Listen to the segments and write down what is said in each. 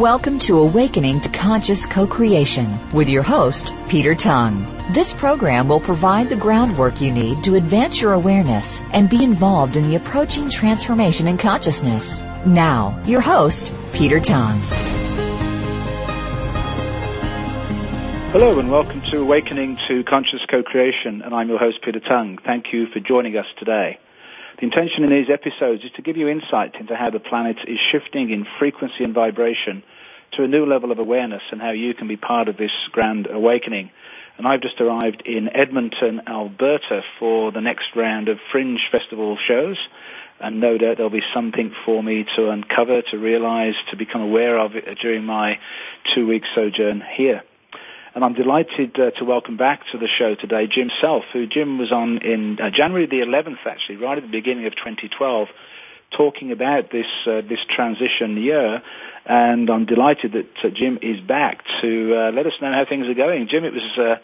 Welcome to Awakening to Conscious Co-Creation with your host, Peter Tongue. This program will provide the groundwork you need to advance your awareness and be involved in the approaching transformation in consciousness. Now, your host, Peter Tongue. Hello and welcome to Awakening to Conscious Co-Creation and I'm your host Peter Tongue. Thank you for joining us today. The intention in these episodes is to give you insight into how the planet is shifting in frequency and vibration to a new level of awareness and how you can be part of this grand awakening. And I've just arrived in Edmonton, Alberta for the next round of Fringe Festival shows. And no doubt there'll be something for me to uncover, to realize, to become aware of during my two-week sojourn here. And I'm delighted uh, to welcome back to the show today Jim Self, who Jim was on in uh, January the 11th, actually, right at the beginning of 2012, talking about this uh, this transition year. And I'm delighted that uh, Jim is back to uh, let us know how things are going. Jim, it was uh,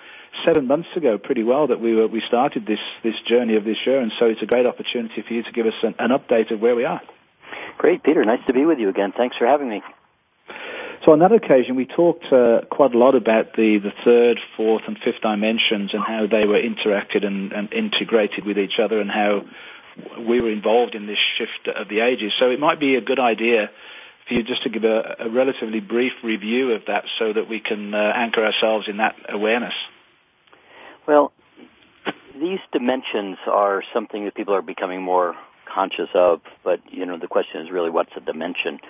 seven months ago, pretty well, that we were, we started this this journey of this year, and so it's a great opportunity for you to give us an, an update of where we are. Great, Peter. Nice to be with you again. Thanks for having me. So on that occasion, we talked uh, quite a lot about the, the third, fourth, and fifth dimensions and how they were interacted and, and integrated with each other and how we were involved in this shift of the ages. So it might be a good idea for you just to give a, a relatively brief review of that so that we can uh, anchor ourselves in that awareness. Well, these dimensions are something that people are becoming more conscious of, but you know the question is really what's a dimension?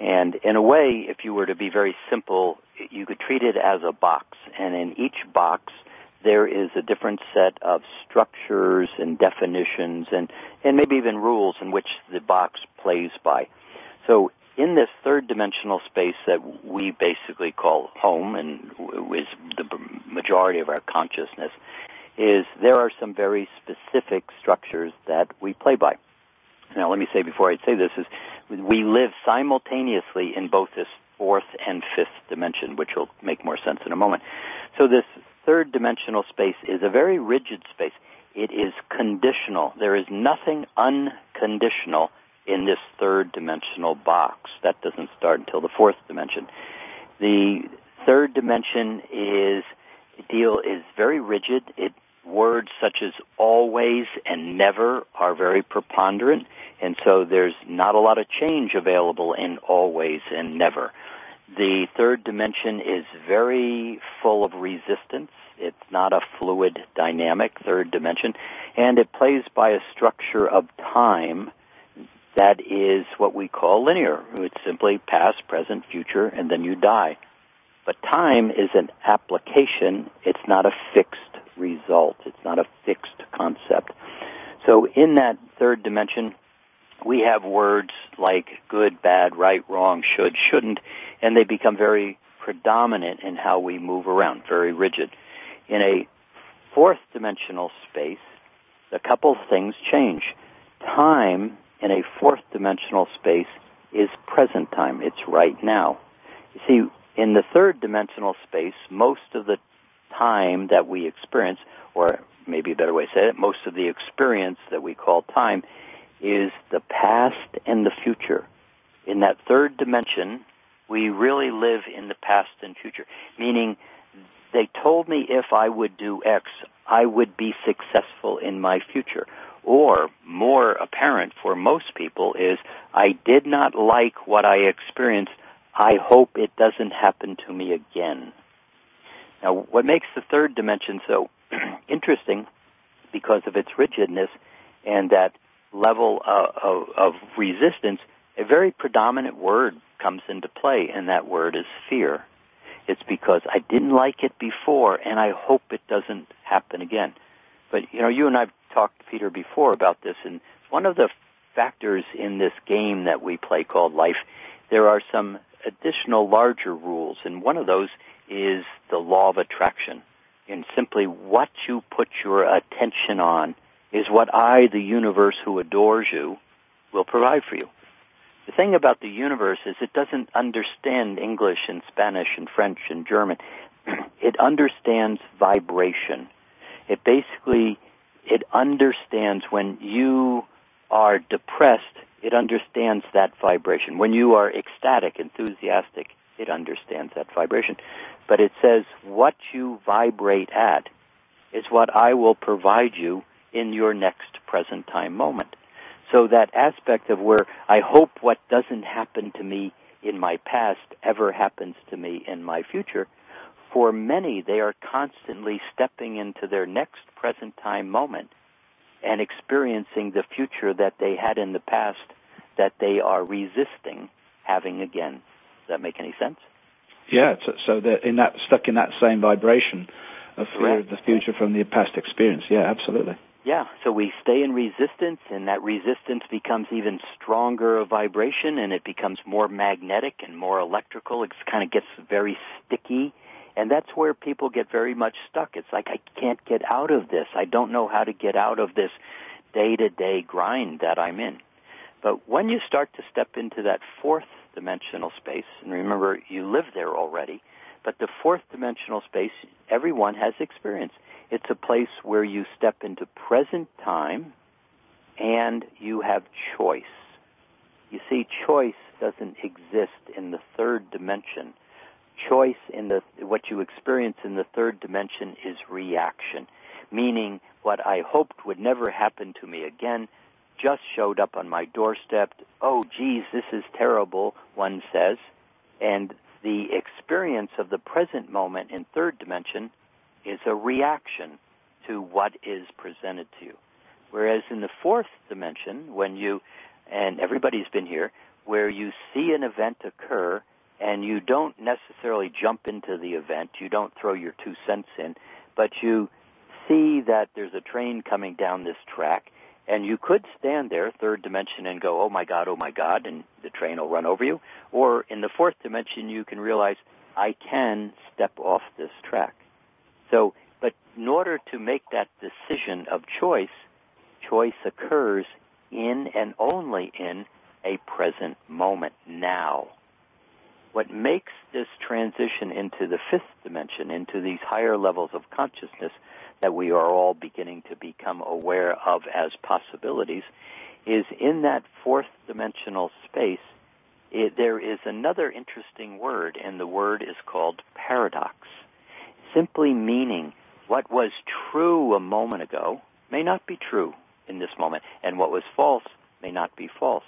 And in a way, if you were to be very simple, you could treat it as a box. And in each box, there is a different set of structures and definitions and, and maybe even rules in which the box plays by. So in this third dimensional space that we basically call home and is the majority of our consciousness, is there are some very specific structures that we play by. Now let me say before I say this is we live simultaneously in both this fourth and fifth dimension, which will make more sense in a moment. So this third dimensional space is a very rigid space. It is conditional. There is nothing unconditional in this third dimensional box. That doesn't start until the fourth dimension. The third dimension is deal is very rigid. It words such as always and never are very preponderant. And so there's not a lot of change available in always and never. The third dimension is very full of resistance. It's not a fluid dynamic third dimension. And it plays by a structure of time that is what we call linear. It's simply past, present, future, and then you die. But time is an application. It's not a fixed result. It's not a fixed concept. So in that third dimension, we have words like good, bad, right, wrong, should, shouldn't, and they become very predominant in how we move around, very rigid. In a fourth dimensional space, a couple things change. Time in a fourth dimensional space is present time. It's right now. You see, in the third dimensional space, most of the time that we experience, or maybe a better way to say it, most of the experience that we call time is the past and the future. In that third dimension, we really live in the past and future, meaning they told me if I would do X, I would be successful in my future. Or, more apparent for most people is, I did not like what I experienced. I hope it doesn't happen to me again. Now, what makes the third dimension so interesting because of its rigidness and that level of, of, of resistance, a very predominant word comes into play, and that word is fear. It's because I didn't like it before, and I hope it doesn't happen again. But you know, you and I've talked, Peter, before about this, and one of the factors in this game that we play called life, there are some additional larger rules, and one of those is the law of attraction. And simply what you put your attention on is what I, the universe who adores you, will provide for you. The thing about the universe is it doesn't understand English and Spanish and French and German. it understands vibration. It basically, it understands when you are depressed, it understands that vibration. When you are ecstatic, enthusiastic, it understands that vibration. But it says what you vibrate at is what I will provide you in your next present time moment. So that aspect of where I hope what doesn't happen to me in my past ever happens to me in my future, for many, they are constantly stepping into their next present time moment and experiencing the future that they had in the past that they are resisting having again. Does that make any sense? Yeah, so, so they're in that stuck in that same vibration of fear of the future from the past experience. Yeah, absolutely. Yeah, so we stay in resistance, and that resistance becomes even stronger a vibration, and it becomes more magnetic and more electrical. It kind of gets very sticky, and that's where people get very much stuck. It's like, I can't get out of this. I don't know how to get out of this day to day grind that I'm in. But when you start to step into that fourth dimensional space, and remember, you live there already, but the fourth dimensional space, everyone has experience. It's a place where you step into present time and you have choice. You see, choice doesn't exist in the third dimension. Choice in the, what you experience in the third dimension is reaction, meaning what I hoped would never happen to me again just showed up on my doorstep. Oh, geez, this is terrible, one says. And the experience of the present moment in third dimension is a reaction to what is presented to you. Whereas in the fourth dimension, when you, and everybody's been here, where you see an event occur and you don't necessarily jump into the event, you don't throw your two cents in, but you see that there's a train coming down this track and you could stand there, third dimension, and go, oh my God, oh my God, and the train will run over you. Or in the fourth dimension, you can realize, I can step off this track. So, but in order to make that decision of choice, choice occurs in and only in a present moment now. What makes this transition into the fifth dimension, into these higher levels of consciousness that we are all beginning to become aware of as possibilities, is in that fourth dimensional space, it, there is another interesting word, and the word is called paradox simply meaning what was true a moment ago may not be true in this moment, and what was false may not be false.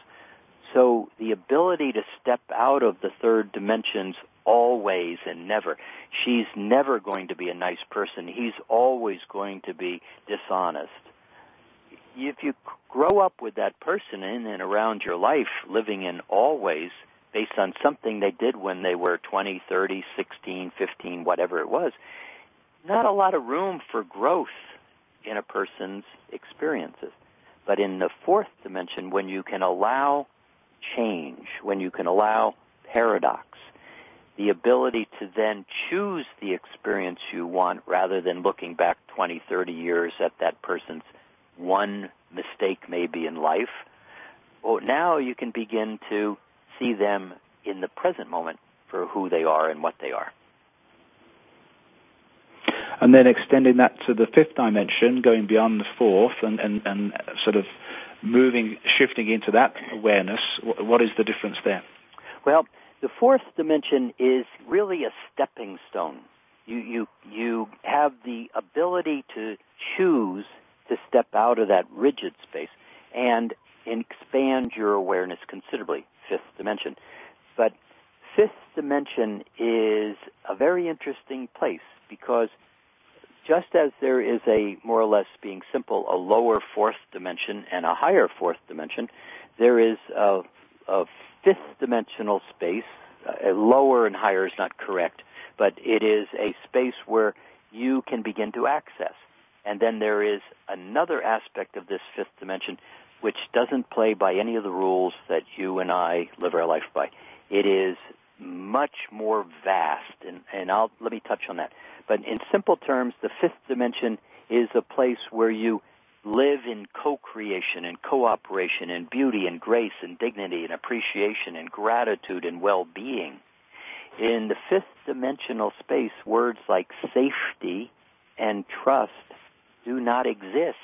So the ability to step out of the third dimensions always and never. She's never going to be a nice person. He's always going to be dishonest. If you grow up with that person in and around your life, living in always, based on something they did when they were 20, 30, 16, 15, whatever it was, not a lot of room for growth in a person's experiences. But in the fourth dimension, when you can allow change, when you can allow paradox, the ability to then choose the experience you want rather than looking back 20, 30 years at that person's one mistake maybe in life, well, now you can begin to see them in the present moment for who they are and what they are. And then extending that to the fifth dimension, going beyond the fourth and, and, and sort of moving, shifting into that awareness, what is the difference there? Well, the fourth dimension is really a stepping stone. You, you, you have the ability to choose to step out of that rigid space and expand your awareness considerably, fifth dimension. But fifth dimension is a very interesting place because just as there is a more or less being simple a lower fourth dimension and a higher fourth dimension, there is a, a fifth dimensional space. Uh, lower and higher is not correct, but it is a space where you can begin to access. And then there is another aspect of this fifth dimension which doesn't play by any of the rules that you and I live our life by. It is much more vast, and, and I'll, let me touch on that. But in simple terms, the fifth dimension is a place where you live in co-creation and cooperation and beauty and grace and dignity and appreciation and gratitude and well-being. In the fifth dimensional space, words like safety and trust do not exist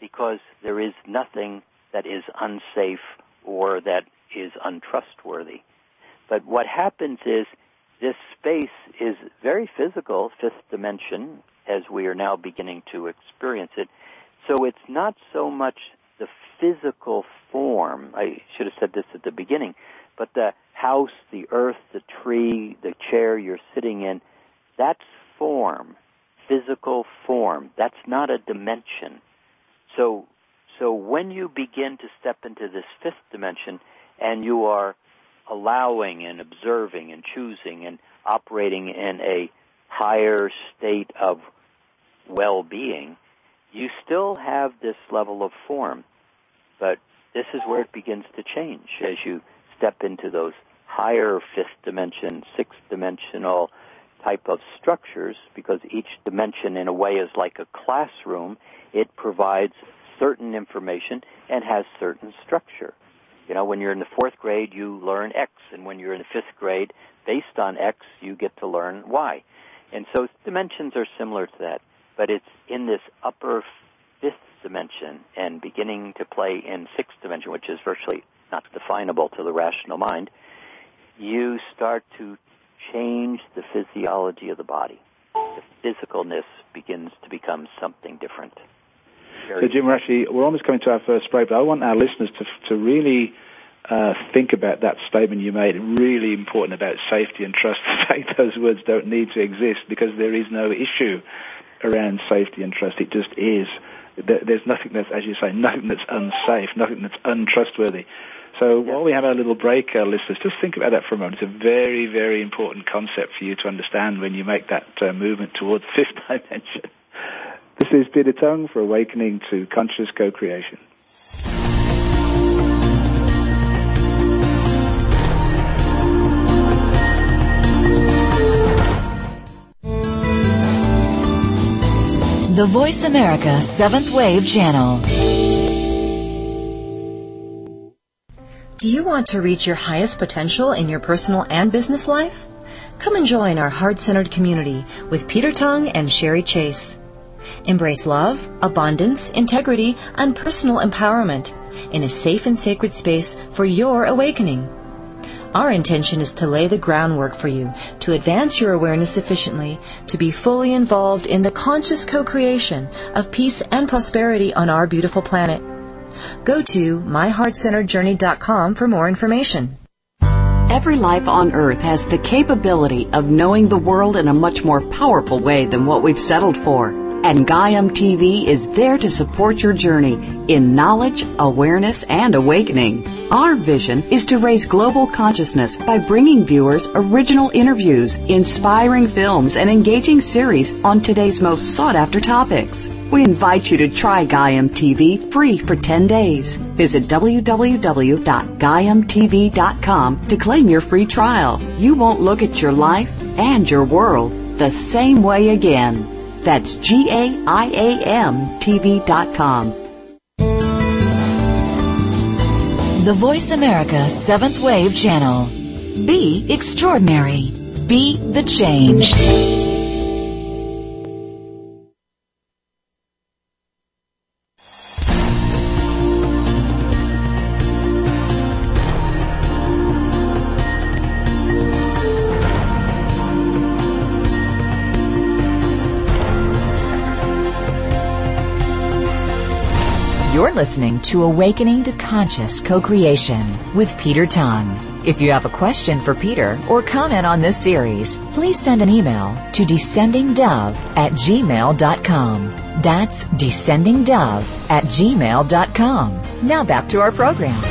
because there is nothing that is unsafe or that is untrustworthy. But what happens is this space is very physical, fifth dimension, as we are now beginning to experience it. So it's not so much the physical form. I should have said this at the beginning, but the house, the earth, the tree, the chair you're sitting in, that's form, physical form. That's not a dimension. So, so when you begin to step into this fifth dimension and you are allowing and observing and choosing and operating in a higher state of well-being, you still have this level of form, but this is where it begins to change as you step into those higher fifth dimension, sixth dimensional type of structures because each dimension in a way is like a classroom. It provides certain information and has certain structure. You know, when you're in the fourth grade, you learn X, and when you're in the fifth grade, based on X, you get to learn Y. And so dimensions are similar to that, but it's in this upper fifth dimension and beginning to play in sixth dimension, which is virtually not definable to the rational mind, you start to change the physiology of the body. The physicalness begins to become something different. So, Jim, we're actually we're almost coming to our first break, but I want our listeners to to really uh, think about that statement you made. Really important about safety and trust. In fact, those words don't need to exist because there is no issue around safety and trust. It just is. There's nothing that's, as you say, nothing that's unsafe, nothing that's untrustworthy. So while we have our little break, uh, listeners, just think about that for a moment. It's a very, very important concept for you to understand when you make that uh, movement towards fifth dimension. This is Peter Tongue for Awakening to Conscious Co-Creation. The Voice America Seventh Wave Channel. Do you want to reach your highest potential in your personal and business life? Come and join our heart centered community with Peter Tongue and Sherry Chase. Embrace love, abundance, integrity, and personal empowerment in a safe and sacred space for your awakening. Our intention is to lay the groundwork for you to advance your awareness sufficiently to be fully involved in the conscious co-creation of peace and prosperity on our beautiful planet. Go to myheartcenteredjourney.com for more information. Every life on Earth has the capability of knowing the world in a much more powerful way than what we've settled for and Gaiam TV is there to support your journey in knowledge, awareness, and awakening. Our vision is to raise global consciousness by bringing viewers original interviews, inspiring films, and engaging series on today's most sought after topics. We invite you to try Gaiam TV free for 10 days. Visit www.gaiamtv.com to claim your free trial. You won't look at your life and your world the same way again. That's G-A-I-A-M TV dot com. The Voice America Seventh Wave Channel. Be extraordinary. Be the change. Listening to Awakening to Conscious Co-Creation with Peter Tongue. If you have a question for Peter or comment on this series, please send an email to descendingdove at gmail.com. That's descendingdove at gmail.com. Now back to our program.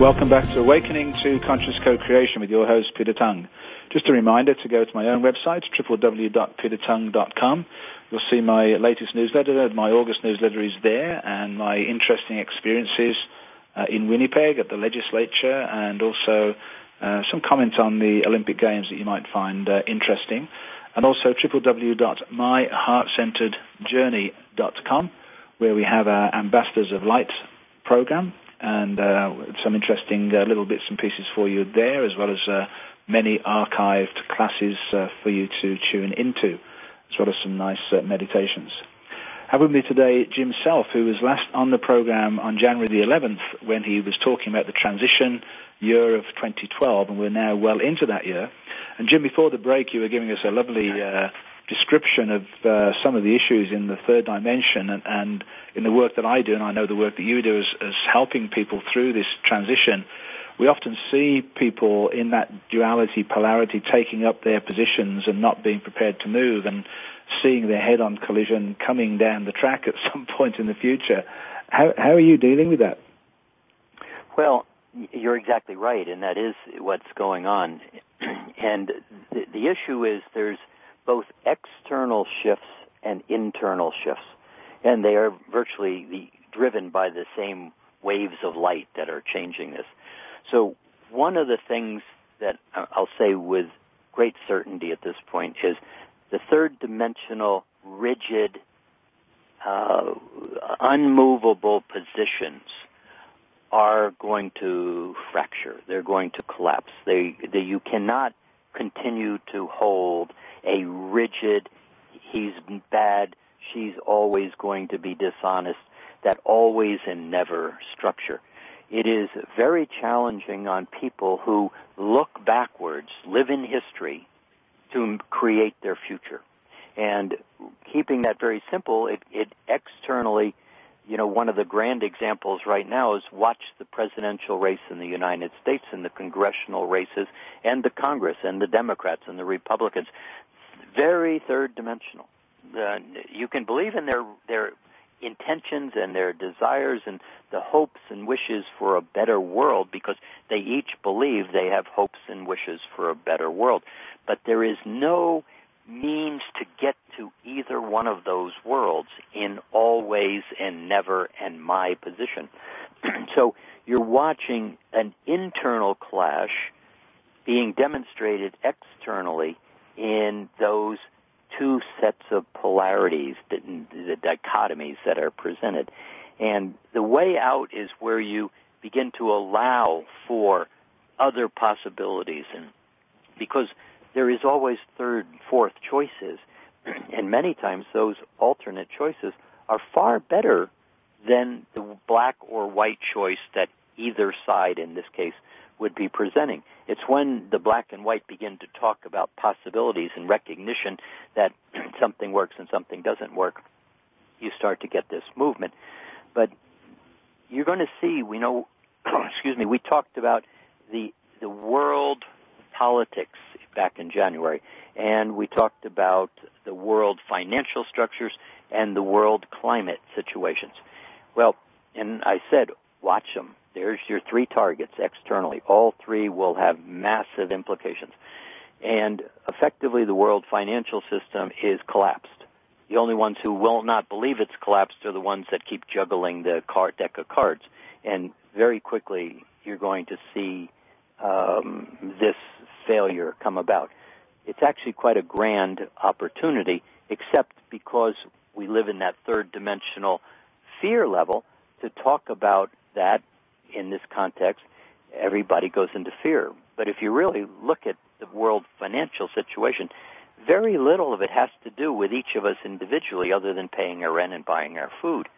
Welcome back to Awakening to Conscious Co-Creation with your host, Peter Tongue. Just a reminder to go to my own website, www.petertongue.com. You'll see my latest newsletter. My August newsletter is there, and my interesting experiences uh, in Winnipeg at the legislature, and also uh, some comments on the Olympic Games that you might find uh, interesting. And also www.myheartcenteredjourney.com, where we have our Ambassadors of Light program, and uh, some interesting uh, little bits and pieces for you there, as well as uh, many archived classes for you to tune into, as well as some nice uh, meditations. Have with me today Jim Self, who was last on the program on January the 11th when he was talking about the transition year of 2012, and we're now well into that year. And Jim, before the break, you were giving us a lovely uh, description of uh, some of the issues in the third dimension and, and, in the work that I do, and I know the work that you do is, is helping people through this transition. We often see people in that duality, polarity, taking up their positions and not being prepared to move and seeing their head-on collision coming down the track at some point in the future. How, how are you dealing with that? Well, you're exactly right, and that is what's going on. and the, the issue is there's both external shifts and internal shifts, and they are virtually the, driven by the same waves of light that are changing this. So one of the things that I'll say with great certainty at this point is the third dimensional, rigid, uh, unmovable positions are going to fracture. They're going to collapse. They, they, you cannot continue to hold a rigid, he's bad, she's always going to be dishonest, that always and never structure. It is very challenging on people who look backwards, live in history, to create their future. And keeping that very simple, it, it externally, you know, one of the grand examples right now is watch the presidential race in the United States and the congressional races and the Congress and the Democrats and the Republicans very third dimensional. Uh, you can believe in their their intentions and their desires and the hopes and wishes for a better world because they each believe they have hopes and wishes for a better world. But there is no means to get to either one of those worlds in always and never and my position. so you're watching an internal clash being demonstrated externally in those two sets of polarities, the, dichotomies that are presented. And the way out is where you begin to allow for other possibilities and because there is always third, fourth choices, and many times those alternate choices are far better than the black or white choice that either side, in this case, would be presenting. It's when the black and white begin to talk about possibilities and recognition that something works and something doesn't work, you start to get this movement. But you're going to see, we know, excuse me, we talked about the, the world politics back in January, and we talked about the world financial structures and the world climate situations. Well, and I said, watch them there's your three targets externally. All three will have massive implications. And effectively, the world financial system is collapsed. The only ones who will not believe it's collapsed are the ones that keep juggling the card deck of cards. And very quickly, you're going to see um, this failure come about. It's actually quite a grand opportunity, except because we live in that third dimensional fear level to talk about that in this context, everybody goes into fear. But if you really look at the world financial situation, very little of it has to do with each of us individually other than paying our rent and buying our food.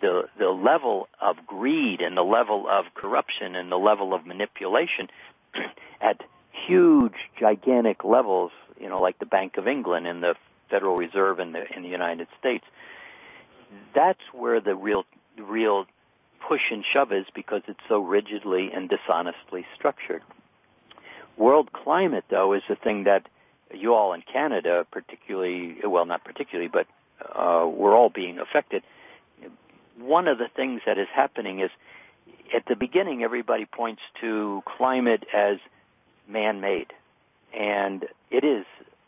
The, the level of greed and the level of corruption and the level of manipulation at huge, gigantic levels, you know, like the Bank of England and the Federal Reserve in the, in the United States, that's where the real, real push and shove is because it's so rigidly and dishonestly structured. World climate, though, is the thing that you all in Canada, particularly, well, not particularly, but uh, we're all being affected. One of the things that is happening is at the beginning, everybody points to climate as man-made, and it is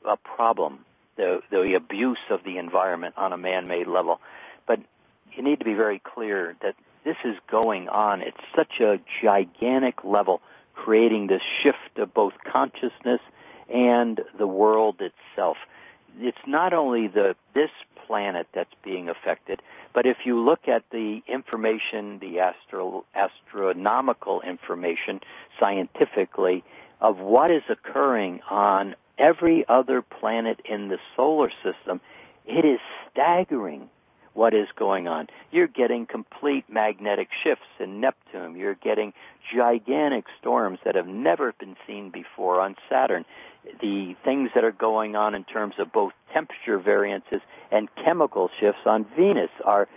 a problem, the, the abuse of the environment on a man-made level. But you need to be very clear that this is going on at such a gigantic level, creating this shift of both consciousness and the world itself. It's not only the this planet that's being affected, but if you look at the information, the astro, astronomical information scientifically of what is occurring on every other planet in the solar system, it is staggering what is going on. You're getting complete magnetic shifts in Neptune. You're getting gigantic storms that have never been seen before on Saturn. The things that are going on in terms of both temperature variances and chemical shifts on Venus are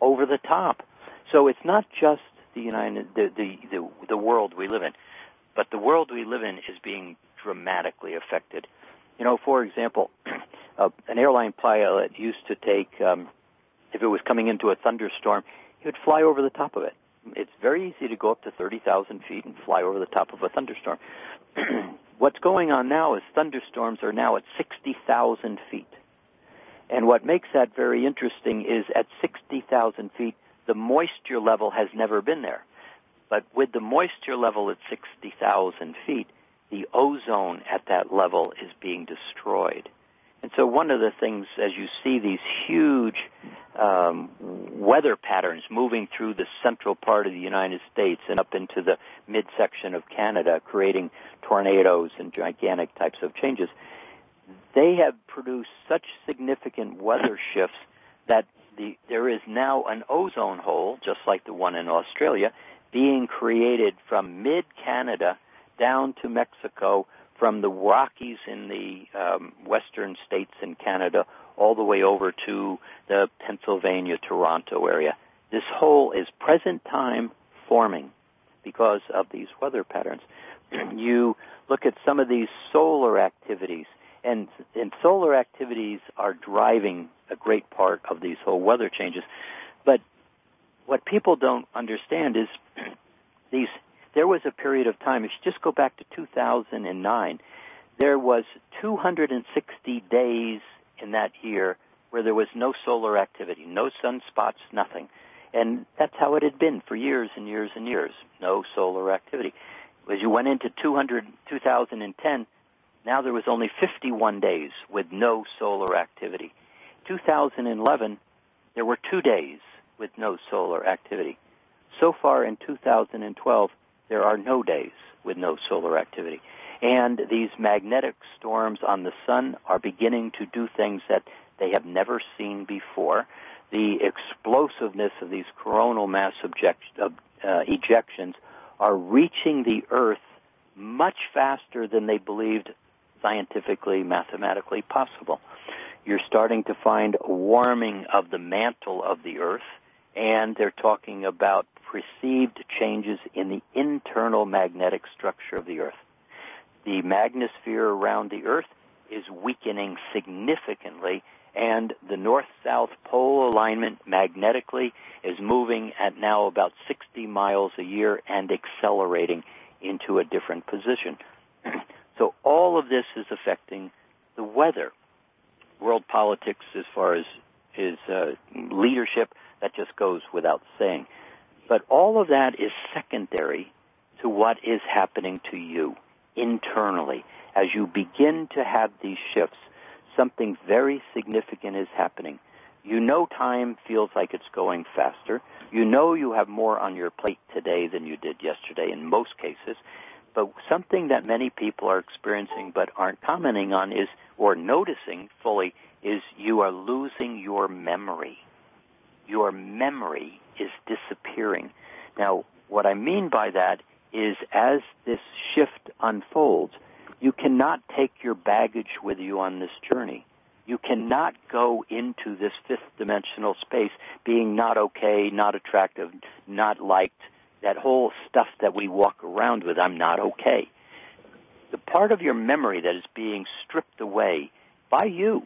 over the top. So it's not just the United the, the the the world we live in, but the world we live in is being dramatically affected. You know, for example, uh, an airline pilot used to take um, if it was coming into a thunderstorm, he would fly over the top of it. It's very easy to go up to 30,000 feet and fly over the top of a thunderstorm. What's going on now is thunderstorms are now at 60,000 feet. And what makes that very interesting is at 60,000 feet, the moisture level has never been there. But with the moisture level at 60,000 feet, the ozone at that level is being destroyed. And so one of the things, as you see these huge um, weather patterns moving through the central part of the United States and up into the midsection of Canada, creating tornadoes and gigantic types of changes, they have produced such significant weather shifts that the, there is now an ozone hole, just like the one in Australia, being created from mid-Canada down to Mexico from the Rockies in the um, western states in Canada all the way over to the Pennsylvania, Toronto area. This hole is present time forming because of these weather patterns. you look at some of these solar activities, and, and solar activities are driving a great part of these whole weather changes. But what people don't understand is these there was a period of time, if you just go back to 2009, there was 260 days in that year where there was no solar activity, no sunspots, nothing. And that's how it had been for years and years and years, no solar activity. As you went into 200, 2010, now there was only 51 days with no solar activity. 2011, there were two days with no solar activity. So far in 2012, there are no days with no solar activity. And these magnetic storms on the sun are beginning to do things that they have never seen before. The explosiveness of these coronal mass object, uh, ejections are reaching the Earth much faster than they believed scientifically, mathematically possible. You're starting to find warming of the mantle of the Earth, and they're talking about perceived changes in the internal magnetic structure of the Earth. The magnosphere around the Earth is weakening significantly, and the north-south pole alignment magnetically is moving at now about 60 miles a year and accelerating into a different position. so all of this is affecting the weather. World politics, as far as his uh, leadership, that just goes without saying. But all of that is secondary to what is happening to you internally. As you begin to have these shifts, something very significant is happening. You know time feels like it's going faster. You know you have more on your plate today than you did yesterday in most cases. But something that many people are experiencing but aren't commenting on is, or noticing fully, is you are losing your memory. Your memory is disappearing. Now, what I mean by that is as this shift unfolds, you cannot take your baggage with you on this journey. You cannot go into this fifth dimensional space being not okay, not attractive, not liked, that whole stuff that we walk around with, I'm not okay. The part of your memory that is being stripped away by you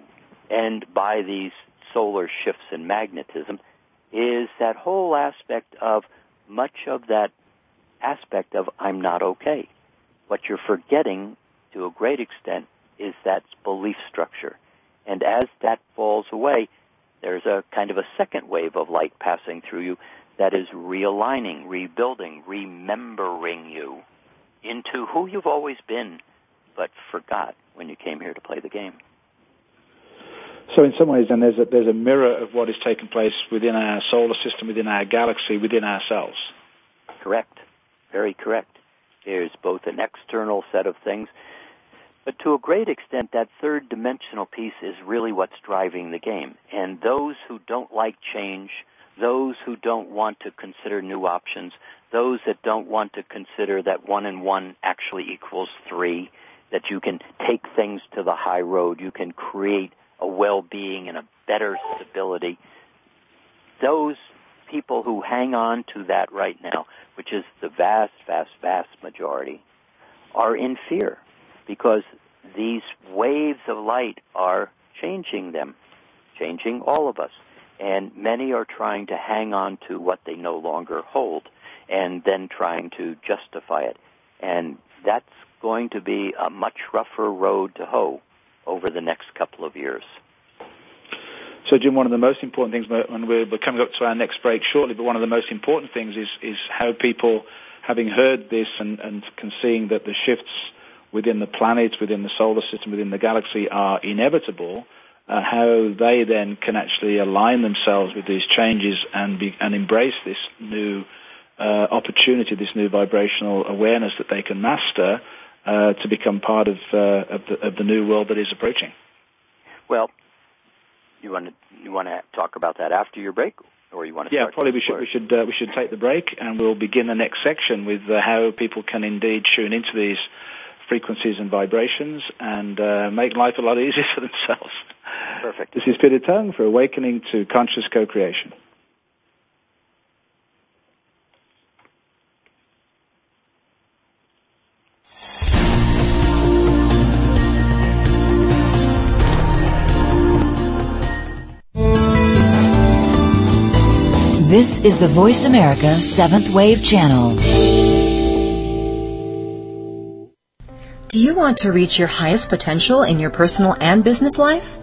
and by these solar shifts in magnetism is that whole aspect of much of that aspect of I'm not okay. What you're forgetting to a great extent is that belief structure. And as that falls away, there's a kind of a second wave of light passing through you that is realigning, rebuilding, remembering you into who you've always been, but forgot when you came here to play the game. So in some ways, then there's a, there's a mirror of what is taking place within our solar system, within our galaxy, within ourselves. Correct. Very correct. There's both an external set of things but to a great extent, that third dimensional piece is really what's driving the game. And those who don't like change, those who don't want to consider new options, those that don't want to consider that one and one actually equals three, that you can take things to the high road, you can create a well-being and a better stability. Those people who hang on to that right now, which is the vast, vast, vast majority, are in fear because these waves of light are changing them, changing all of us. And many are trying to hang on to what they no longer hold and then trying to justify it. And that's going to be a much rougher road to hoe over the next couple of years. So, Jim, one of the most important things, and we're coming up to our next break shortly, but one of the most important things is, is how people, having heard this and, and seeing that the shifts within the planets, within the solar system, within the galaxy are inevitable, uh, how they then can actually align themselves with these changes and be, and embrace this new uh, opportunity, this new vibrational awareness that they can master uh, to become part of, uh, of, the, of the new world that is approaching. Well, you want to you want to talk about that after your break, or you want to? Yeah, probably we should we should uh, we should take the break, and we'll begin the next section with uh, how people can indeed tune into these frequencies and vibrations and uh, make life a lot easier for themselves. Perfect. This is Peter Tongue for Awakening to Conscious Co-Creation. This is the Voice America Seventh Wave Channel. Do you want to reach your highest potential in your personal and business life?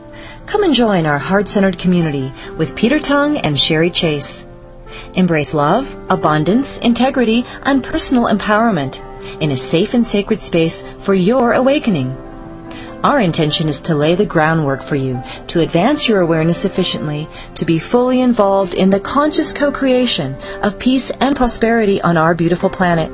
Come and join our heart centered community with Peter Tongue and Sherry Chase. Embrace love, abundance, integrity, and personal empowerment in a safe and sacred space for your awakening. Our intention is to lay the groundwork for you to advance your awareness sufficiently to be fully involved in the conscious co-creation of peace and prosperity on our beautiful planet.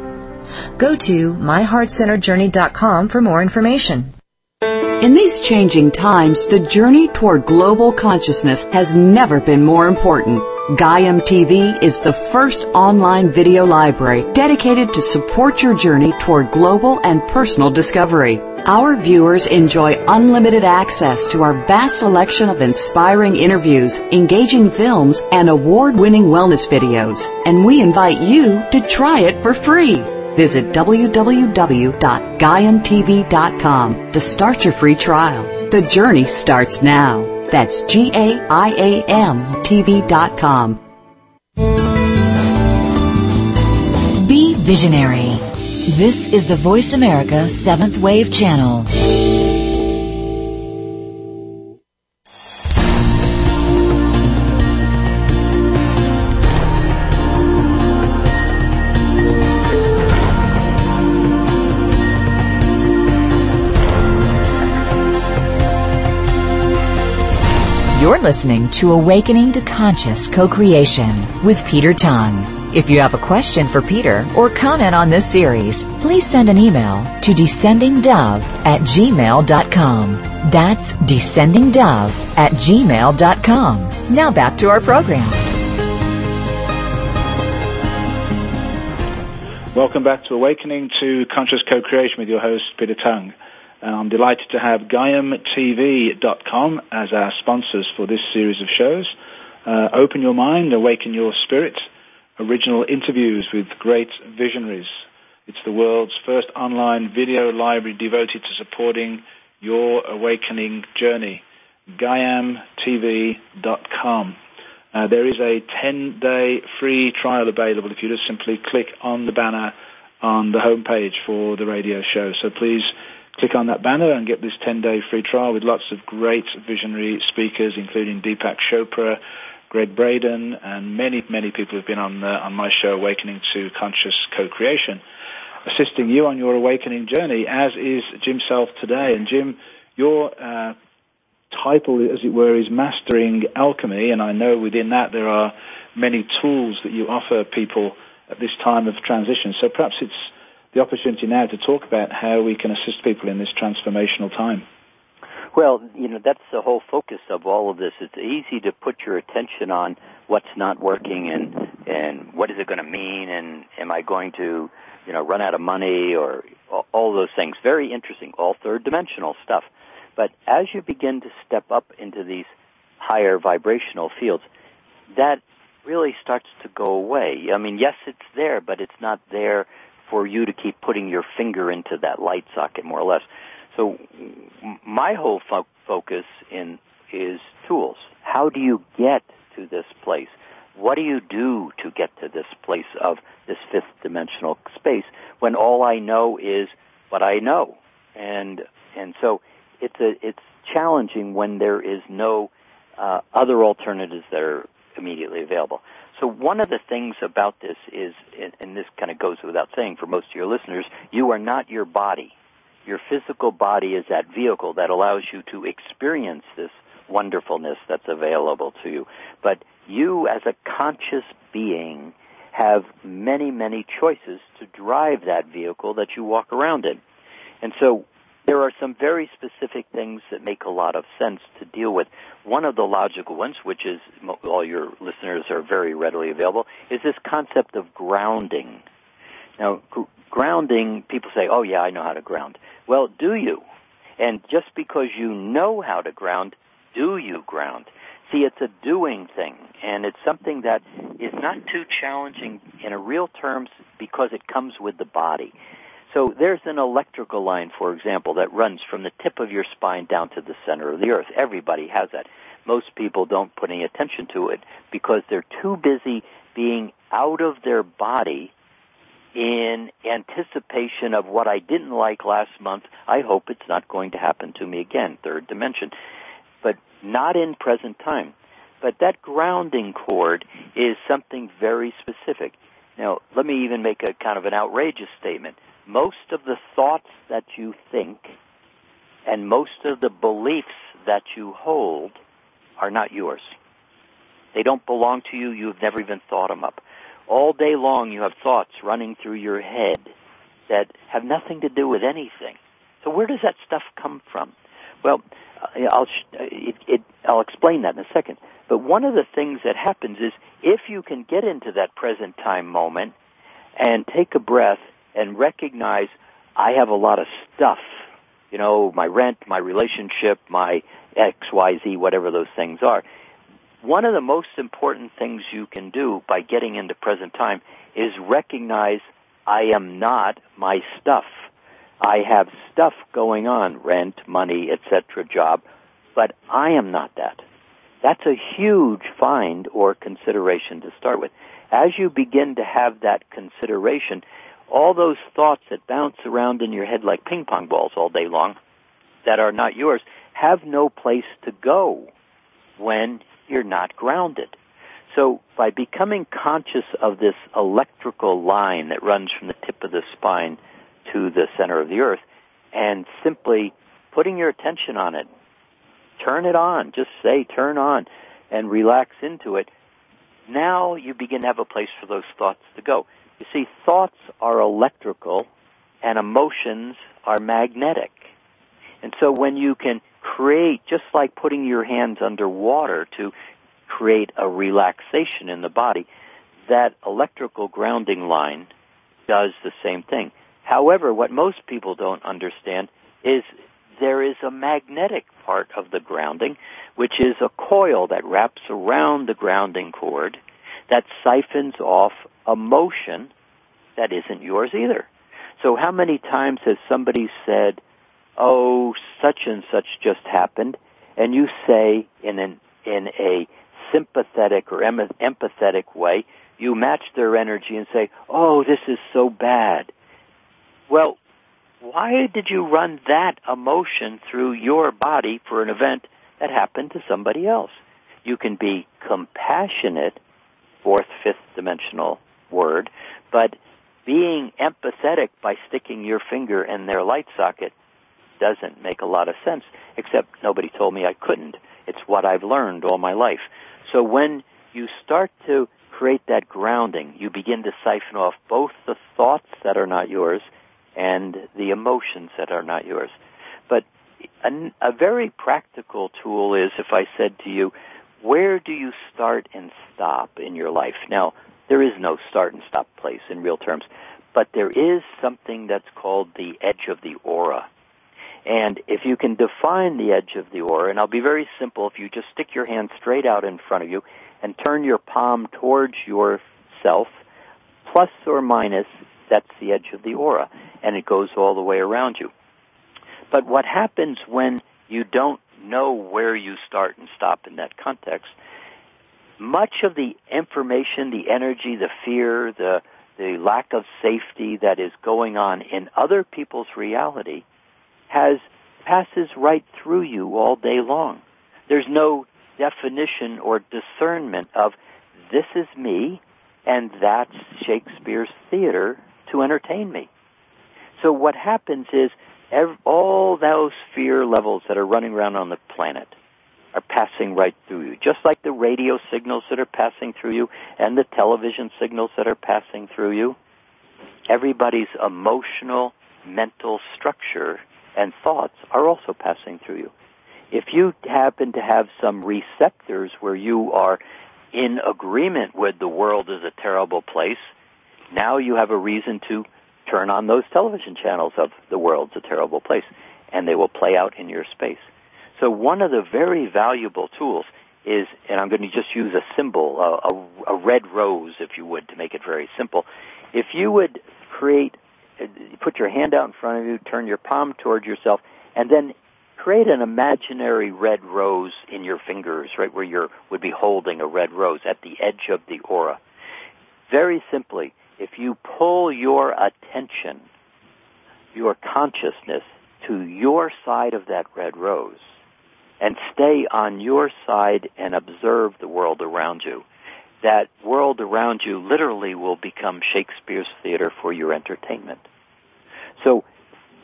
Go to myheartcenteredjourney.com for more information. In these changing times, the journey toward global consciousness has never been more important. Gaiam TV is the first online video library dedicated to support your journey toward global and personal discovery. Our viewers enjoy unlimited access to our vast selection of inspiring interviews, engaging films, and award-winning wellness videos. And we invite you to try it for free. Visit www.gaiamtv.com to start your free trial. The journey starts now. That's G-A-I-A-M TV.com. Be visionary. This is the Voice America Seventh Wave Channel. You're listening to Awakening to Conscious Co-Creation with Peter Tongue. If you have a question for Peter or comment on this series, please send an email to descendingdove at gmail.com. That's descendingdove at gmail.com. Now back to our program. Welcome back to Awakening to Conscious Co-Creation with your host, Peter Tongue. I'm delighted to have GaiamTV.com as our sponsors for this series of shows. Uh, open your mind, awaken your spirit. Original interviews with great visionaries. It's the world's first online video library devoted to supporting your awakening journey. GaiamTV.com. Uh, there is a 10-day free trial available if you just simply click on the banner on the homepage for the radio show. So please click on that banner and get this 10-day free trial with lots of great visionary speakers, including Deepak Chopra, Gregg Braden, and many, many people who've been on, uh, on my show, Awakening to Conscious Co-Creation, assisting you on your awakening journey, as is Jim Self today. And Jim, your uh, title, as it were, is Mastering Alchemy, and I know within that there are many tools that you offer people at this time of transition. So perhaps it's the opportunity now to talk about how we can assist people in this transformational time. Well, you know, that's the whole focus of all of this. It's easy to put your attention on what's not working and and what is it going to mean and am I going to, you know, run out of money or all those things. Very interesting, all third dimensional stuff. But as you begin to step up into these higher vibrational fields, that really starts to go away. I mean, yes, it's there, but it's not there for you to keep putting your finger into that light socket, more or less. So, my whole fo- focus in is tools. How do you get to this place? What do you do to get to this place of this fifth dimensional space when all I know is what I know? And and so it's a it's challenging when there is no uh, other alternatives that are immediately available. So one of the things about this is, and this kind of goes without saying for most of your listeners, you are not your body. Your physical body is that vehicle that allows you to experience this wonderfulness that's available to you. But you as a conscious being have many, many choices to drive that vehicle that you walk around in. And so there are some very specific things that make a lot of sense to deal with. One of the logical ones, which is all your listeners are very readily available, is this concept of grounding. Now, grounding, people say, oh yeah, I know how to ground. Well, do you? And just because you know how to ground, do you ground? See, it's a doing thing, and it's something that is not too challenging in a real terms because it comes with the body. So there's an electrical line, for example, that runs from the tip of your spine down to the center of the earth. Everybody has that. Most people don't put any attention to it because they're too busy being out of their body in anticipation of what I didn't like last month. I hope it's not going to happen to me again, third dimension. But not in present time. But that grounding cord is something very specific. Now, let me even make a kind of an outrageous statement most of the thoughts that you think and most of the beliefs that you hold are not yours. They don't belong to you. You've never even thought them up. All day long you have thoughts running through your head that have nothing to do with anything. So where does that stuff come from? Well, uh, I'll, uh, it, it, I'll explain that in a second. But one of the things that happens is if you can get into that present time moment and take a breath and recognize I have a lot of stuff. You know, my rent, my relationship, my X, Y, Z, whatever those things are. One of the most important things you can do by getting into present time is recognize I am not my stuff. I have stuff going on, rent, money, etc., job, but I am not that. That's a huge find or consideration to start with. As you begin to have that consideration, all those thoughts that bounce around in your head like ping pong balls all day long that are not yours have no place to go when you're not grounded. So by becoming conscious of this electrical line that runs from the tip of the spine to the center of the earth and simply putting your attention on it, turn it on, just say turn on and relax into it, now you begin to have a place for those thoughts to go. You see, thoughts are electrical and emotions are magnetic. And so when you can create, just like putting your hands underwater to create a relaxation in the body, that electrical grounding line does the same thing. However, what most people don't understand is there is a magnetic part of the grounding, which is a coil that wraps around the grounding cord that siphons off a motion that isn't yours either. So how many times has somebody said, oh, such and such just happened, and you say in an, in a sympathetic or em- empathetic way, you match their energy and say, oh, this is so bad. Well, why did you run that emotion through your body for an event that happened to somebody else? You can be compassionate, fourth, fifth dimensional word, but being empathetic by sticking your finger in their light socket doesn't make a lot of sense, except nobody told me I couldn't. It's what I've learned all my life. So when you start to create that grounding, you begin to siphon off both the thoughts that are not yours and the emotions that are not yours. But a, a very practical tool is if I said to you, where do you start and stop in your life? Now, there is no start and stop place in real terms, but there is something that's called the edge of the aura. And if you can define the edge of the aura, and I'll be very simple, if you just stick your hand straight out in front of you and turn your palm towards yourself, plus or minus, that's the edge of the aura, and it goes all the way around you. But what happens when you don't know where you start and stop in that context, much of the information, the energy, the fear, the, the lack of safety that is going on in other people's reality has passes right through you all day long. There's no definition or discernment of this is me and that's Shakespeare's theater to entertain me. So what happens is all those fear levels that are running around on the planet are passing right through you, just like the radio signals that are passing through you and the television signals that are passing through you. Everybody's emotional, mental structure and thoughts are also passing through you. If you happen to have some receptors where you are in agreement with the world is a terrible place, now you have a reason to turn on those television channels of the world's a terrible place, and they will play out in your space. So one of the very valuable tools is, and I'm going to just use a symbol, a, a, a red rose, if you would, to make it very simple. If you would create put your hand out in front of you, turn your palm towards yourself, and then create an imaginary red rose in your fingers, right where you would be holding a red rose at the edge of the aura. Very simply, if you pull your attention, your consciousness to your side of that red rose, and stay on your side and observe the world around you, that world around you literally will become Shakespeare's theater for your entertainment. So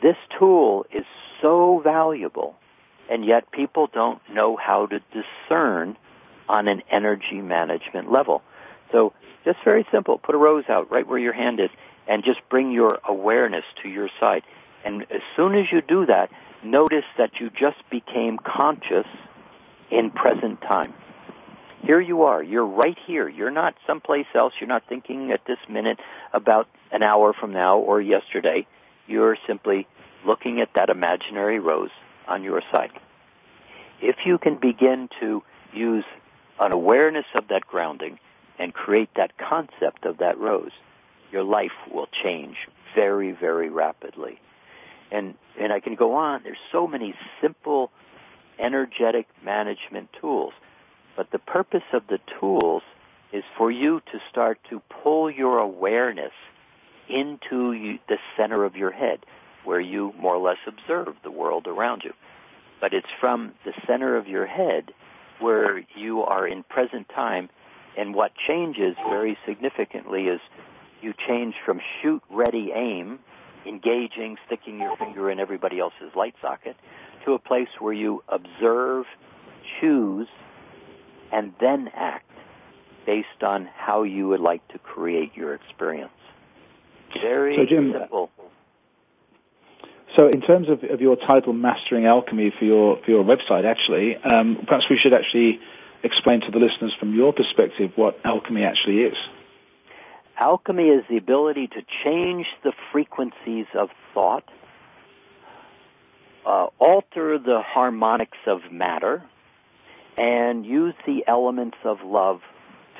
this tool is so valuable, and yet people don't know how to discern on an energy management level. So just very simple. Put a rose out right where your hand is and just bring your awareness to your side. And as soon as you do that, notice that you just became conscious in present time. Here you are. You're right here. You're not someplace else. You're not thinking at this minute about an hour from now or yesterday. You're simply looking at that imaginary rose on your side. If you can begin to use an awareness of that grounding and create that concept of that rose, your life will change very, very rapidly. And, and I can go on. There's so many simple energetic management tools. But the purpose of the tools is for you to start to pull your awareness into you, the center of your head, where you more or less observe the world around you. But it's from the center of your head where you are in present time, and what changes very significantly is you change from shoot, ready, aim, engaging, sticking your finger in everybody else's light socket, to a place where you observe, choose, and then act based on how you would like to create your experience. Very so Jim, simple. So in terms of, of, your title, Mastering Alchemy, for your, for your website, actually, um, perhaps we should actually explain to the listeners from your perspective what alchemy actually is. Alchemy is the ability to change the frequencies of thought uh, alter the harmonics of matter and use the elements of love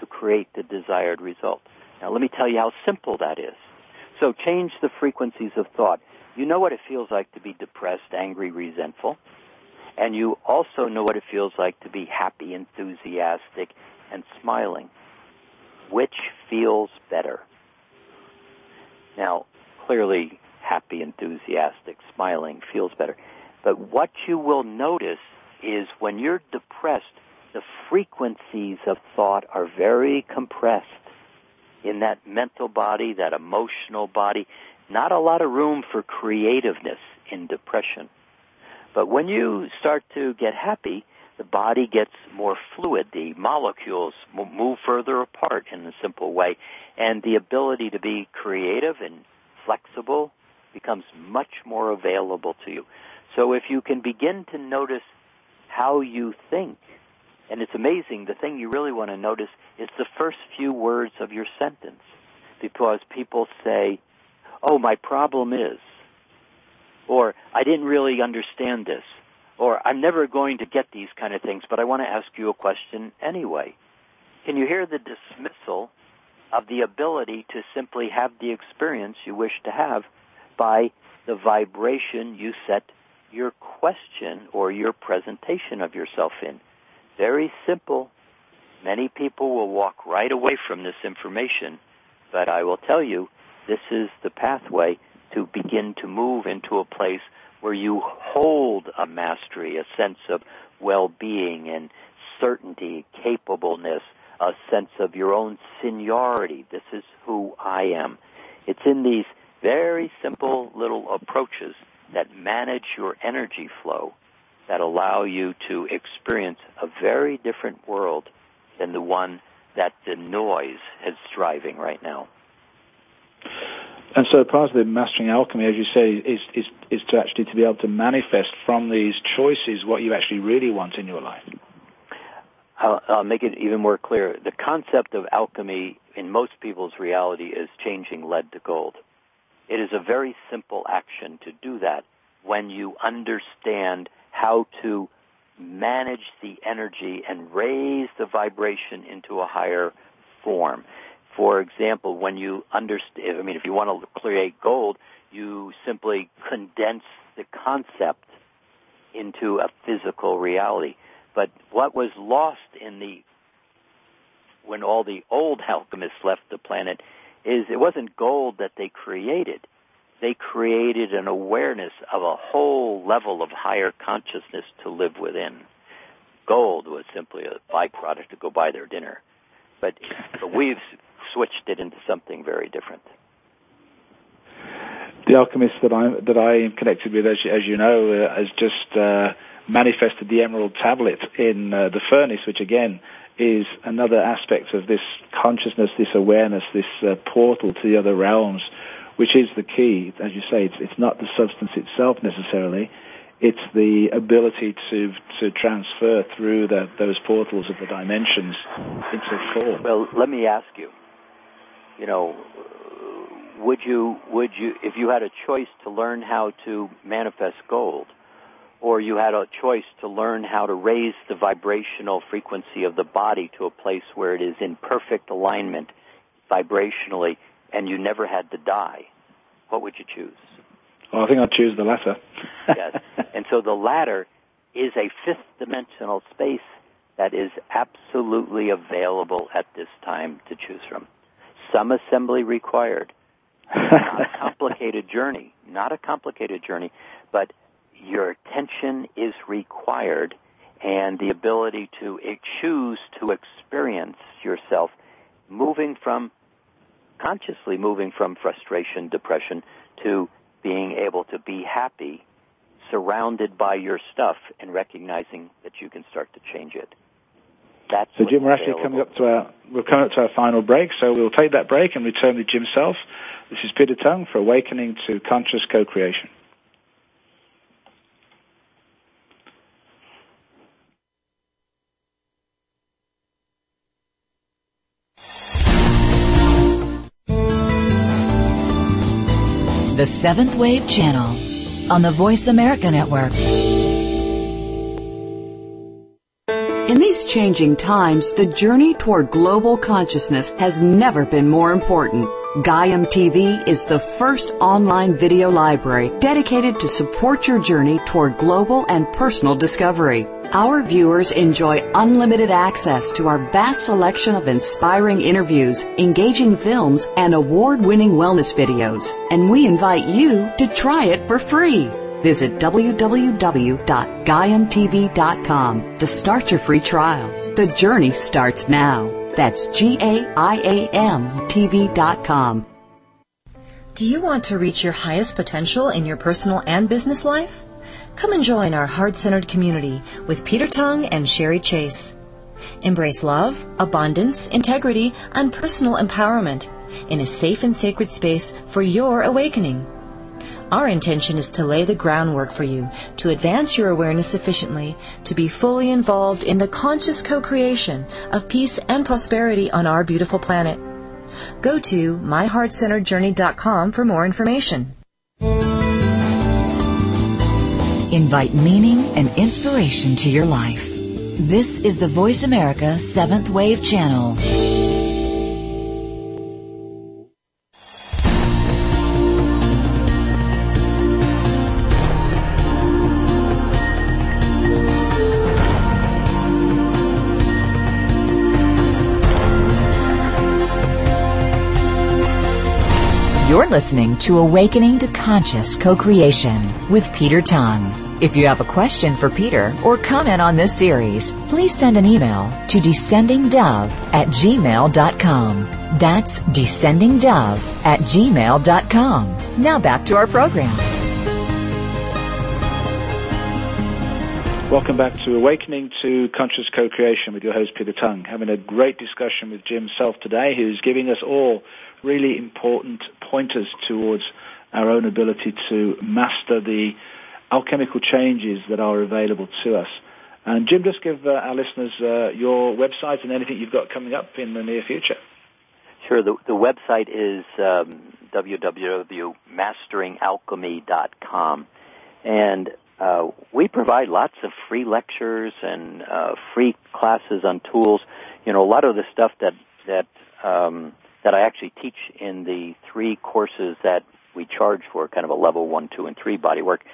to create the desired result. Now let me tell you how simple that is. So change the frequencies of thought. You know what it feels like to be depressed, angry, resentful. And you also know what it feels like to be happy, enthusiastic, and smiling. Which feels better? Now, clearly, happy, enthusiastic, smiling feels better. But what you will notice is when you're depressed, the frequencies of thought are very compressed in that mental body, that emotional body. Not a lot of room for creativeness in depression. But when you start to get happy, the body gets more fluid. The molecules move further apart in a simple way. And the ability to be creative and flexible becomes much more available to you. So if you can begin to notice how you think, and it's amazing, the thing you really want to notice is the first few words of your sentence. Because people say, oh, my problem is, or I didn't really understand this, or I'm never going to get these kind of things, but I want to ask you a question anyway. Can you hear the dismissal of the ability to simply have the experience you wish to have by the vibration you set your question or your presentation of yourself in? Very simple. Many people will walk right away from this information, but I will tell you, this is the pathway to begin to move into a place where you hold a mastery, a sense of well-being and certainty, capableness, a sense of your own seniority. This is who I am. It's in these very simple little approaches that manage your energy flow that allow you to experience a very different world than the one that the noise is driving right now. And so part of the mastering alchemy, as you say, is, is, is to actually to be able to manifest from these choices what you actually really want in your life. I'll, I'll make it even more clear. The concept of alchemy in most people's reality is changing lead to gold. It is a very simple action to do that when you understand how to manage the energy and raise the vibration into a higher form. For example, when you understand, I mean, if you want to create gold, you simply condense the concept into a physical reality. But what was lost in the, when all the old alchemists left the planet, is it wasn't gold that they created. They created an awareness of a whole level of higher consciousness to live within. Gold was simply a byproduct to go buy their dinner. But, but we've switched it into something very different. The alchemist that I that I am connected with, as, as you know, uh, has just uh, manifested the emerald tablet in uh, the furnace, which again is another aspect of this consciousness, this awareness, this uh, portal to the other realms, which is the key. As you say, it's, it's not the substance itself necessarily it's the ability to to transfer through the, those portals of the dimensions into form. Well, let me ask you. You know, would you would you if you had a choice to learn how to manifest gold, or you had a choice to learn how to raise the vibrational frequency of the body to a place where it is in perfect alignment vibrationally, and you never had to die, what would you choose? Well, I think I'd choose the latter. yes. And so the latter is a fifth dimensional space that is absolutely available at this time to choose from. Some assembly required. not a complicated journey. Not a complicated journey, but your attention is required and the ability to choose to experience yourself moving from consciously moving from frustration, depression to being able to be happy surrounded by your stuff and recognizing that you can start to change it. That's so Jim, we're actually coming up to our we're coming up to our final break, so we'll take that break and return with Jim Self. This is Peter Tongue for Awakening to Conscious Co-Creation. The Seventh Wave Channel on the Voice America Network. In these changing times, the journey toward global consciousness has never been more important. Gaiam TV is the first online video library dedicated to support your journey toward global and personal discovery. Our viewers enjoy unlimited access to our vast selection of inspiring interviews, engaging films, and award winning wellness videos. And we invite you to try it for free. Visit www.gaiamtv.com to start your free trial. The journey starts now. That's G A I A M TV.com. Do you want to reach your highest potential in your personal and business life? Come and join our heart centered community with Peter Tongue and Sherry Chase. Embrace love, abundance, integrity, and personal empowerment in a safe and sacred space for your awakening. Our intention is to lay the groundwork for you to advance your awareness sufficiently to be fully involved in the conscious co-creation of peace and prosperity on our beautiful planet. Go to myheartcenteredjourney.com for more information. Invite meaning and inspiration to your life. This is the Voice America Seventh Wave Channel. You're listening to Awakening to Conscious Co-Creation with Peter Tongue. If you have a question for Peter or comment on this series, please send an email to descendingdove at gmail.com. That's descendingdove at gmail.com. Now back to our program. Welcome back to Awakening to Conscious Co-Creation with your host Peter Tongue. Having a great discussion with Jim Self today, who's giving us all really important pointers towards our own ability to master the alchemical changes that are available to us. And Jim, just give uh, our listeners uh, your website and anything you've got coming up in the near future. Sure. The, the website is um, www.masteringalchemy.com. And uh, we provide lots of free lectures and uh, free classes on tools. You know, a lot of the stuff that that um, that I actually teach in the three courses that we charge for, kind of a level one, two, and three body work.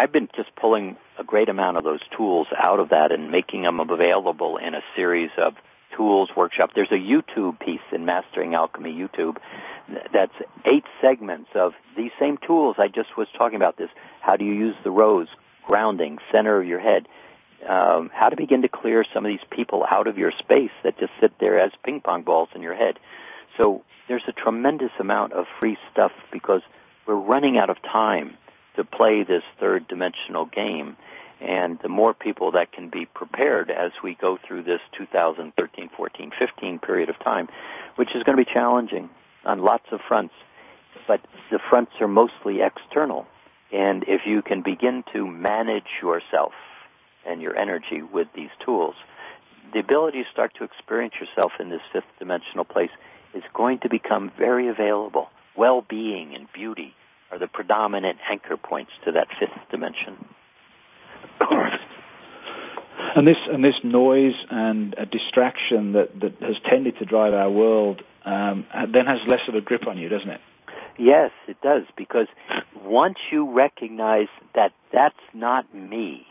I've been just pulling a great amount of those tools out of that and making them available in a series of tools workshop. There's a YouTube piece in Mastering Alchemy YouTube that's eight segments of these same tools I just was talking about. This how do you use the rose, grounding, center of your head, um, how to begin to clear some of these people out of your space that just sit there as ping pong balls in your head. So there's a tremendous amount of free stuff because we're running out of time to play this third dimensional game. And the more people that can be prepared as we go through this 2013, 14, 15 period of time, which is going to be challenging on lots of fronts, but the fronts are mostly external. And if you can begin to manage yourself and your energy with these tools, the ability to start to experience yourself in this fifth dimensional place is going to become very available. Well-being and beauty are the predominant anchor points to that fifth dimension. and this and this noise and a distraction that, that has tended to drive our world um, then has less of a grip on you, doesn't it? Yes, it does because once you recognize that that's not me,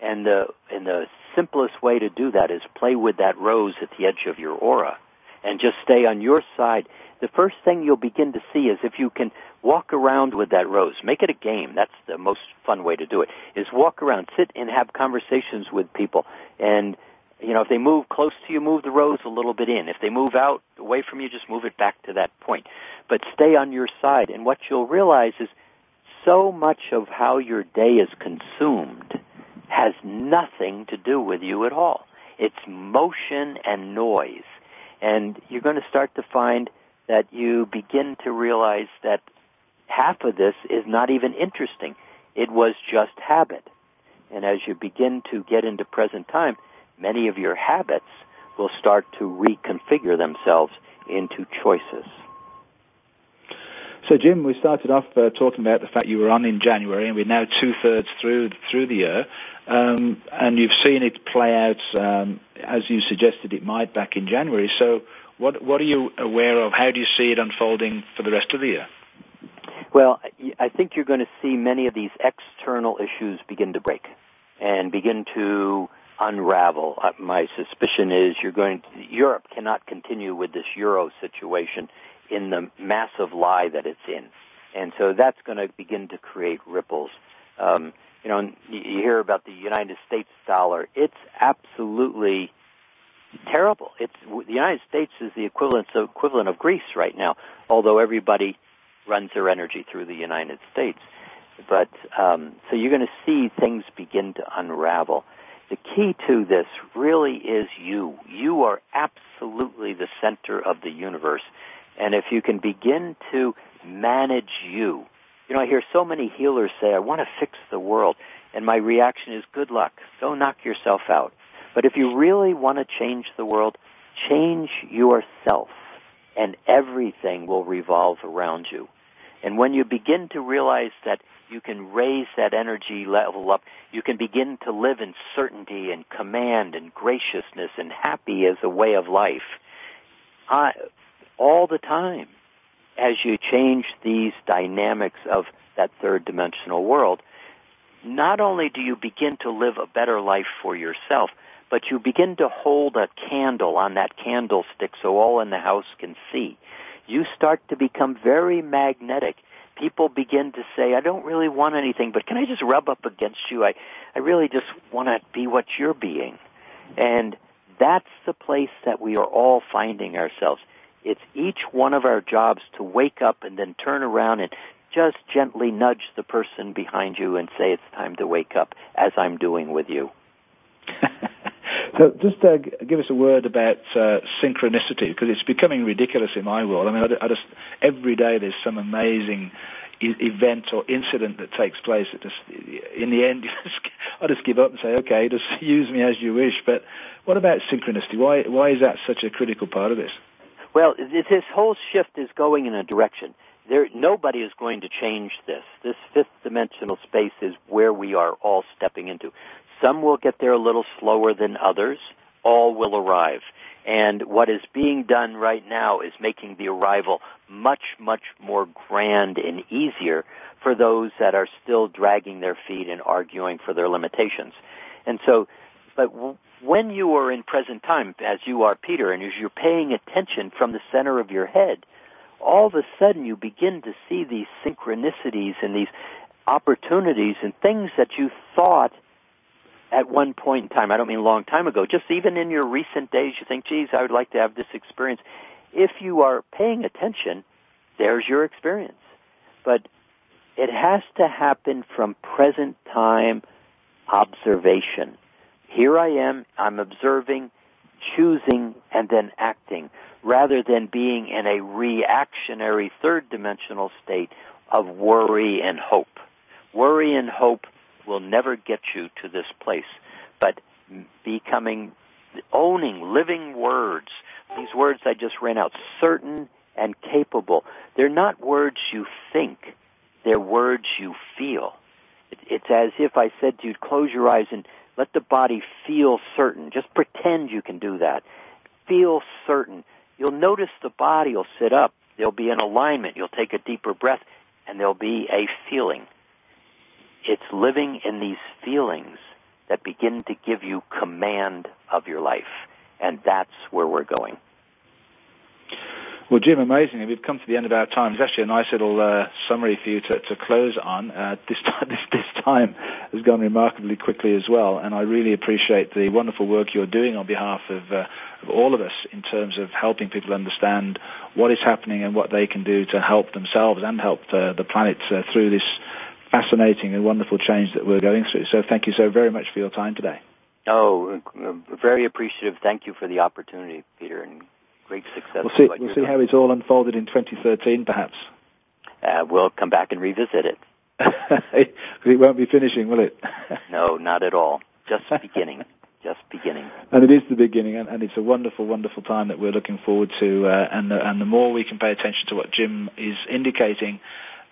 and the and the simplest way to do that is play with that rose at the edge of your aura and just stay on your side. The first thing you'll begin to see is if you can walk around with that rose. Make it a game. That's the most fun way to do it. Is walk around, sit and have conversations with people. And, you know, if they move close to you, move the rose a little bit in. If they move out away from you, just move it back to that point. But stay on your side. And what you'll realize is so much of how your day is consumed has nothing to do with you at all. It's motion and noise. And you're going to start to find that you begin to realize that half of this is not even interesting. It was just habit. And as you begin to get into present time, many of your habits will start to reconfigure themselves into choices. So, Jim, we started off uh, talking about the fact you were on in January, and we're now two thirds through through the year, um, and you've seen it play out um, as you suggested it might back in January. So, what what are you aware of? How do you see it unfolding for the rest of the year? Well, I think you're going to see many of these external issues begin to break and begin to unravel. Uh, my suspicion is you're going to, Europe cannot continue with this euro situation in the massive lie that it's in. And so that's going to begin to create ripples. Um, you know, you hear about the United States dollar. It's absolutely terrible. It's the United States is the equivalent of, equivalent of Greece right now, although everybody runs their energy through the United States. But um, so you're going to see things begin to unravel. The key to this really is you. You are absolutely the center of the universe. And if you can begin to manage you, you know, I hear so many healers say, I want to fix the world. And my reaction is, good luck. Go knock yourself out. But if you really want to change the world, change yourself. And everything will revolve around you. And when you begin to realize that you can raise that energy level up, you can begin to live in certainty and command and graciousness and happy as a way of life. I, all the time, as you change these dynamics of that third dimensional world, not only do you begin to live a better life for yourself, but you begin to hold a candle on that candlestick so all in the house can see you start to become very magnetic. People begin to say, I don't really want anything, but can I just rub up against you? I, I really just want to be what you're being. And that's the place that we are all finding ourselves. It's each one of our jobs to wake up and then turn around and just gently nudge the person behind you and say it's time to wake up, as I'm doing with you. So just uh, give us a word about uh, synchronicity because it's becoming ridiculous in my world. I mean, I, I just every day there's some amazing e- event or incident that takes place. That just in the end, I just give up and say, okay, just use me as you wish. But what about synchronicity? Why why is that such a critical part of this? Well, this whole shift is going in a direction. There, nobody is going to change this. This fifth dimensional space is where we are all stepping into. Some will get there a little slower than others. All will arrive. And what is being done right now is making the arrival much, much more grand and easier for those that are still dragging their feet and arguing for their limitations. And so, but when you are in present time, as you are, Peter, and as you're paying attention from the center of your head, all of a sudden you begin to see these synchronicities and these opportunities and things that you thought at one point in time, I don't mean a long time ago, just even in your recent days, you think, geez, I would like to have this experience. If you are paying attention, there's your experience. But it has to happen from present time observation. Here I am, I'm observing, choosing, and then acting, rather than being in a reactionary third dimensional state of worry and hope. Worry and hope will never get you to this place. But becoming, owning living words, these words I just ran out, certain and capable. They're not words you think, they're words you feel. It's as if I said to you, close your eyes and let the body feel certain. Just pretend you can do that. Feel certain. You'll notice the body will sit up. There'll be an alignment. You'll take a deeper breath and there'll be a feeling. It's living in these feelings that begin to give you command of your life. And that's where we're going. Well, Jim, amazing. We've come to the end of our time. It's actually a nice little uh, summary for you to, to close on. Uh, this, time, this, this time has gone remarkably quickly as well, and I really appreciate the wonderful work you're doing on behalf of, uh, of all of us in terms of helping people understand what is happening and what they can do to help themselves and help the, the planet uh, through this fascinating and wonderful change that we're going through. So thank you so very much for your time today. Oh, very appreciative. Thank you for the opportunity, Peter, and great success. We'll see, we'll see how it's all unfolded in 2013, perhaps. Uh, we'll come back and revisit it. it won't be finishing, will it? no, not at all. Just beginning. just beginning. And it is the beginning, and, and it's a wonderful, wonderful time that we're looking forward to. Uh, and, the, and the more we can pay attention to what Jim is indicating,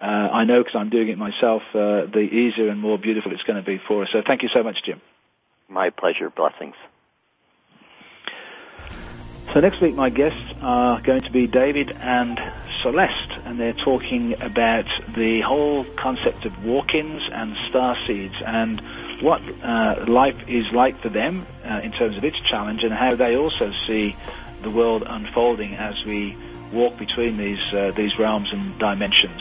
uh, I know because I'm doing it myself, uh, the easier and more beautiful it's going to be for us. So thank you so much, Jim. My pleasure. Blessings. So next week, my guests are going to be David and Celeste, and they're talking about the whole concept of walk-ins and star seeds and what uh, life is like for them uh, in terms of its challenge and how they also see the world unfolding as we walk between these uh, these realms and dimensions.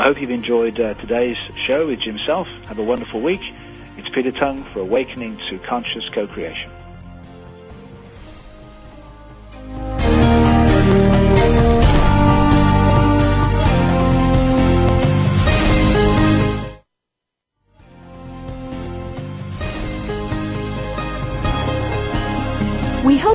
I hope you've enjoyed uh, today's show with Jim Self. Have a wonderful week. It's Peter Tongue for Awakening to Conscious Co-Creation.